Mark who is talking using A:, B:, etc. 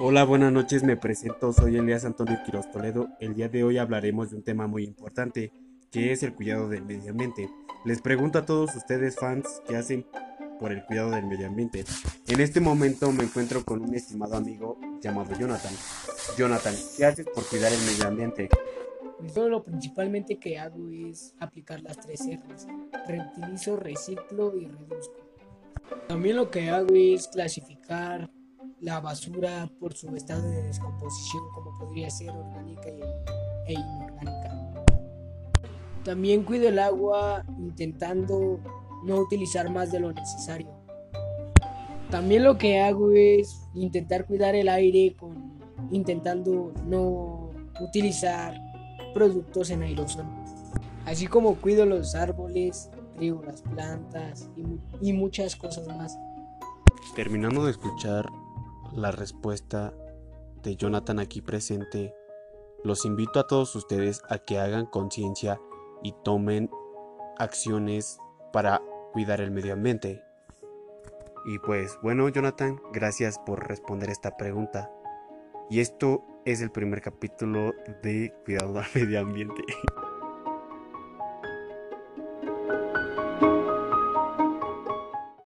A: Hola, buenas noches, me presento, soy Elías Antonio Quiroz Toledo. El día de hoy hablaremos de un tema muy importante, que es el cuidado del medio ambiente. Les pregunto a todos ustedes fans qué hacen por el cuidado del medio ambiente. En este momento me encuentro con un estimado amigo llamado Jonathan. Jonathan, ¿qué haces por cuidar el medio ambiente?
B: Pues yo lo principalmente que hago es aplicar las tres R's. Reutilizo, reciclo y reduzco. También lo que hago es clasificar la basura por su estado de descomposición, como podría ser orgánica e inorgánica. También cuido el agua intentando no utilizar más de lo necesario. También lo que hago es intentar cuidar el aire intentando no utilizar productos en aerosol. Así como cuido los árboles, riego las plantas y, y muchas cosas más.
A: Terminando de escuchar la respuesta de Jonathan aquí presente, los invito a todos ustedes a que hagan conciencia y tomen acciones para cuidar el medio ambiente. Y pues bueno, Jonathan, gracias por responder esta pregunta. Y esto es el primer capítulo de Cuidado al Medio Ambiente.